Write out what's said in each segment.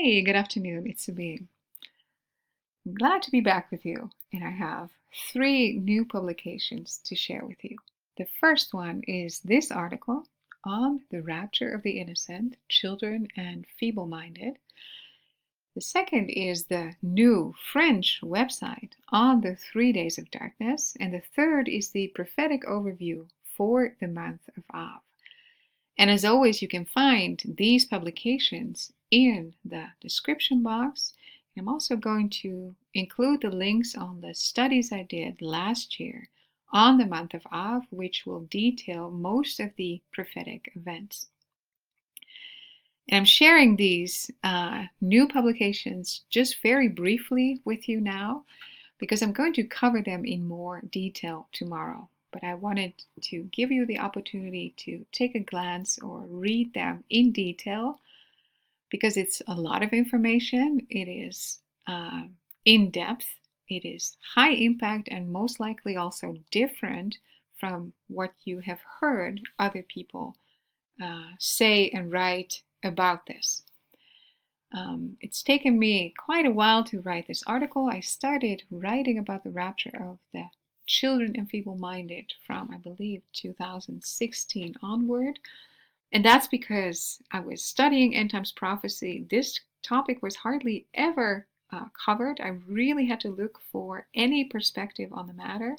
Hey, good afternoon. It's Sabine. I'm glad to be back with you, and I have three new publications to share with you. The first one is this article on the rapture of the innocent, children, and feeble minded. The second is the new French website on the three days of darkness. And the third is the prophetic overview for the month of Av. And as always, you can find these publications in the description box. I'm also going to include the links on the studies I did last year on the month of Av, which will detail most of the prophetic events. And I'm sharing these uh, new publications just very briefly with you now because I'm going to cover them in more detail tomorrow but I wanted to give you the opportunity to take a glance or read them in detail because it's a lot of information. It is uh, in depth, it is high impact, and most likely also different from what you have heard other people uh, say and write about this. Um, it's taken me quite a while to write this article. I started writing about the rapture of the children and feeble minded from, I believe, 2016 onward. And that's because I was studying end times prophecy. This topic was hardly ever uh, covered. I really had to look for any perspective on the matter.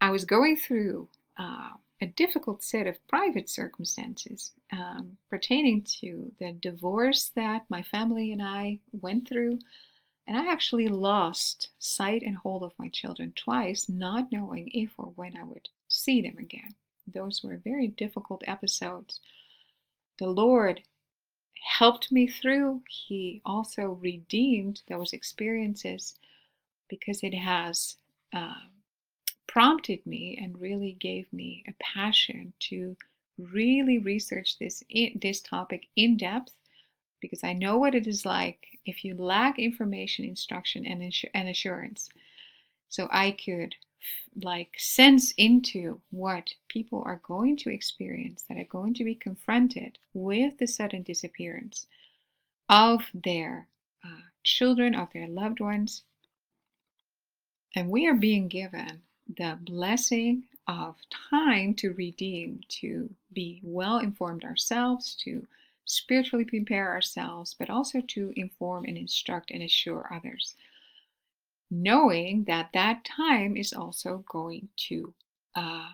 I was going through uh, a difficult set of private circumstances um, pertaining to the divorce that my family and I went through and I actually lost sight and hold of my children twice, not knowing if or when I would see them again. Those were very difficult episodes. The Lord helped me through. He also redeemed those experiences because it has uh, prompted me and really gave me a passion to really research this this topic in depth because I know what it is like if you lack information, instruction, and, insur- and assurance. So I could like sense into what people are going to experience that are going to be confronted with the sudden disappearance of their uh, children, of their loved ones. And we are being given the blessing of time to redeem, to be well informed ourselves, to spiritually prepare ourselves, but also to inform and instruct and assure others. Knowing that that time is also going to uh,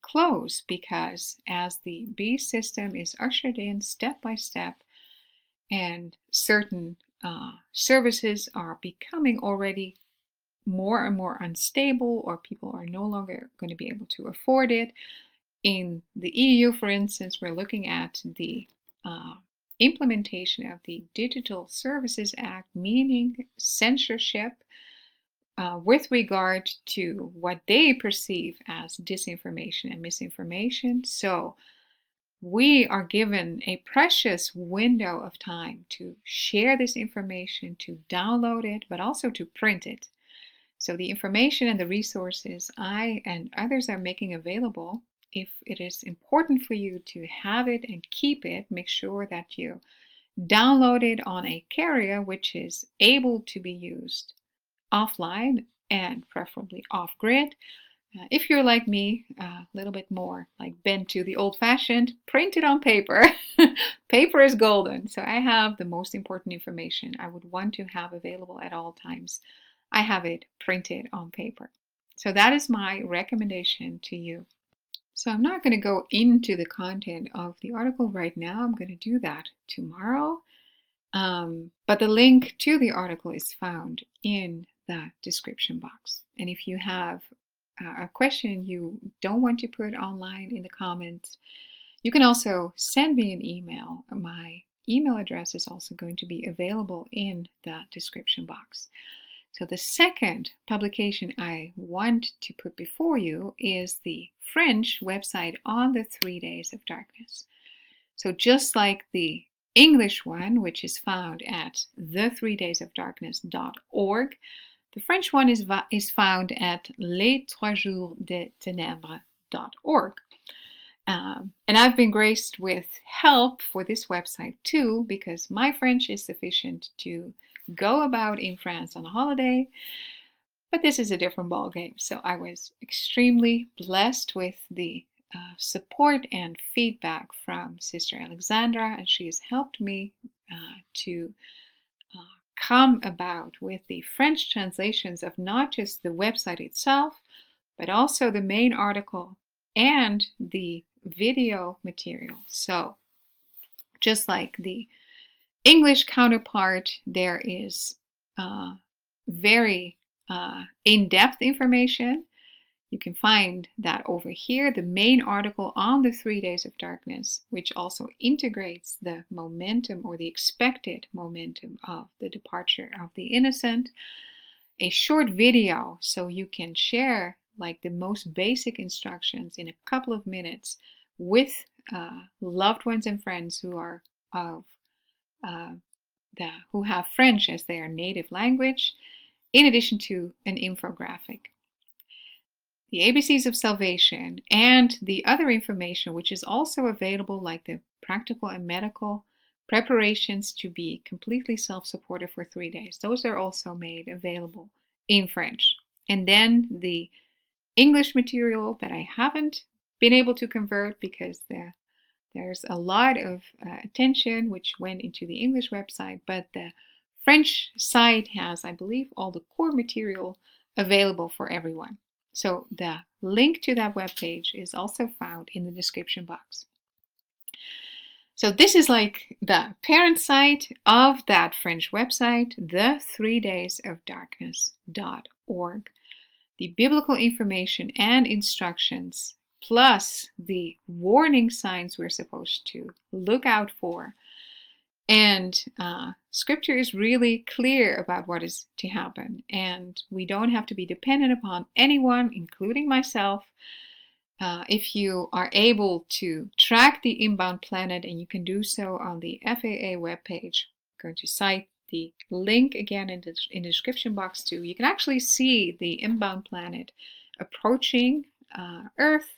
close because as the B system is ushered in step by step and certain uh, services are becoming already more and more unstable or people are no longer going to be able to afford it. In the EU, for instance, we're looking at the uh, implementation of the Digital Services Act, meaning censorship uh, with regard to what they perceive as disinformation and misinformation. So we are given a precious window of time to share this information, to download it, but also to print it. So the information and the resources I and others are making available if it is important for you to have it and keep it, make sure that you download it on a carrier which is able to be used offline and preferably off grid. Uh, if you're like me, a uh, little bit more like bent to the old fashioned, print it on paper. paper is golden. So I have the most important information I would want to have available at all times. I have it printed on paper. So that is my recommendation to you. So I'm not going to go into the content of the article right now. I'm going to do that tomorrow. Um, but the link to the article is found in the description box. And if you have uh, a question you don't want to put online in the comments, you can also send me an email. My email address is also going to be available in the description box. So the second publication I want to put before you is the French website on the three days of darkness. So just like the English one, which is found at the3daysofdarkness.org, the French one is, is found at les trois jours de ténèbres.org. Um, and I've been graced with help for this website too, because my French is sufficient to go about in France on a holiday. But this is a different ballgame. So I was extremely blessed with the uh, support and feedback from Sister Alexandra, and she has helped me uh, to come about with the French translations of not just the website itself, but also the main article and the video material. So, just like the English counterpart, there is uh, very uh, in depth information. You can find that over here, the main article on the three days of darkness, which also integrates the momentum or the expected momentum of the departure of the innocent. A short video so you can share like the most basic instructions in a couple of minutes with uh, loved ones and friends who are of uh, the, who have French as their native language, in addition to an infographic. The ABCs of Salvation and the other information, which is also available, like the practical and medical preparations to be completely self supported for three days, those are also made available in French. And then the English material that I haven't been able to convert because the, there's a lot of uh, attention which went into the English website, but the French site has, I believe, all the core material available for everyone. So the link to that webpage is also found in the description box. So this is like the parent site of that French website, the three days of darkness.org. The biblical information and instructions plus the warning signs we're supposed to look out for. And uh, scripture is really clear about what is to happen. And we don't have to be dependent upon anyone, including myself. Uh, if you are able to track the inbound planet, and you can do so on the FAA webpage, I'm going to cite the link again in the, in the description box too. You can actually see the inbound planet approaching uh, Earth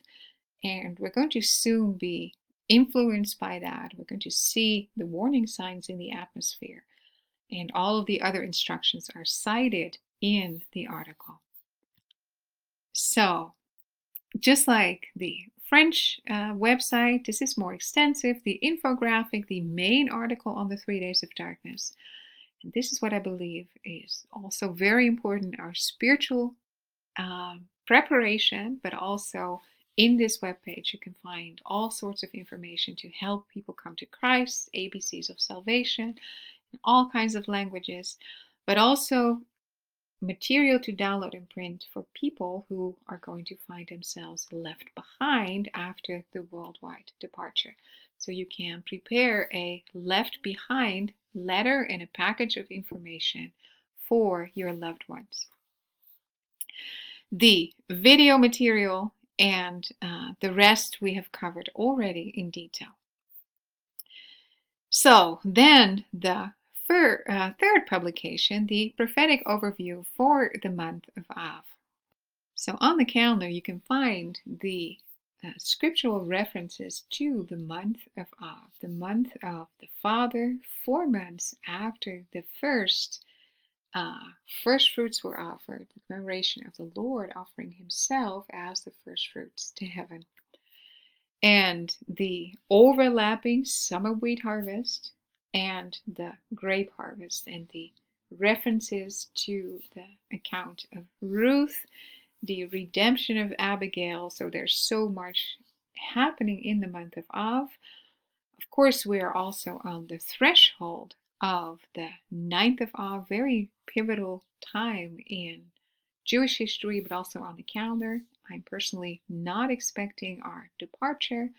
and we're going to soon be influenced by that. We're going to see the warning signs in the atmosphere. And all of the other instructions are cited in the article. So, just like the French uh, website, this is more extensive. The infographic, the main article on the three days of darkness. And this is what I believe is also very important our spiritual uh, preparation, but also in this webpage, you can find all sorts of information to help people come to Christ, ABCs of salvation, in all kinds of languages, but also material to download and print for people who are going to find themselves left behind after the worldwide departure. So you can prepare a left behind letter and a package of information for your loved ones. The video material and uh, the rest we have covered already in detail. So then the fir- uh, third publication, the prophetic overview for the month of Av. So on the calendar you can find the uh, scriptural references to the month of Av, the month of the Father, four months after the first uh, first fruits were offered, the commemoration of the Lord offering himself as the first fruits to heaven. And the overlapping summer wheat harvest and the grape harvest, and the references to the account of Ruth, the redemption of Abigail. So there's so much happening in the month of Av. Of course, we are also on the threshold of the ninth of Av, very pivotal time in Jewish history, but also on the calendar. I'm personally not expecting our departure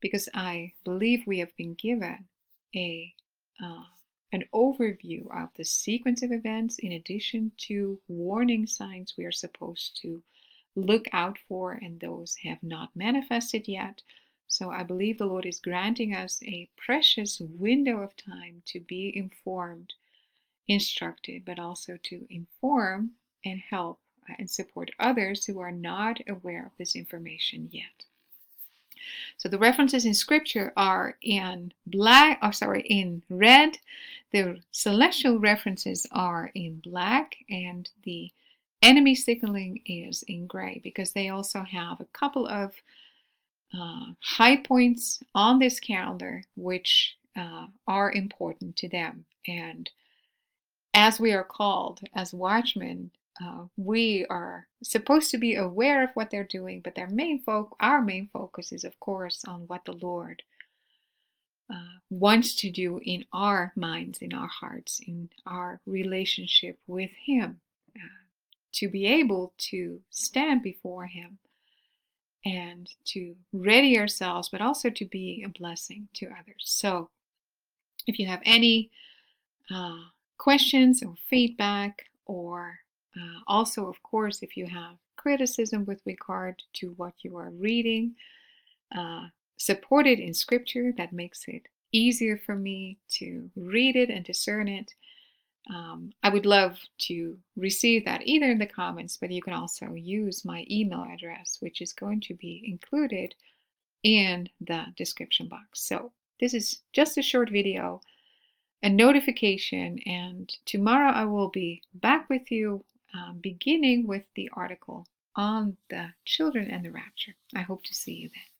because I believe we have been given a uh, an overview of the sequence of events in addition to warning signs we are supposed to look out for and those have not manifested yet so I believe the Lord is granting us a precious window of time to be informed, instructed, but also to inform and help uh, and support others who are not aware of this information yet. So the references in scripture are in black, or sorry, in red. The celestial references are in black, and the enemy signaling is in gray because they also have a couple of uh, high points on this calendar which uh, are important to them. And as we are called as watchmen, uh, we are supposed to be aware of what they're doing, but their main our main focus is, of course, on what the Lord uh, wants to do in our minds, in our hearts, in our relationship with Him, uh, to be able to stand before Him and to ready ourselves, but also to be a blessing to others. So, if you have any uh, questions or feedback, or uh, also, of course, if you have criticism with regard to what you are reading, uh, supported in scripture, that makes it easier for me to read it and discern it. Um, I would love to receive that either in the comments, but you can also use my email address, which is going to be included in the description box. So this is just a short video, a notification, and tomorrow I will be back with you, um, beginning with the article on the children and the rapture. I hope to see you then.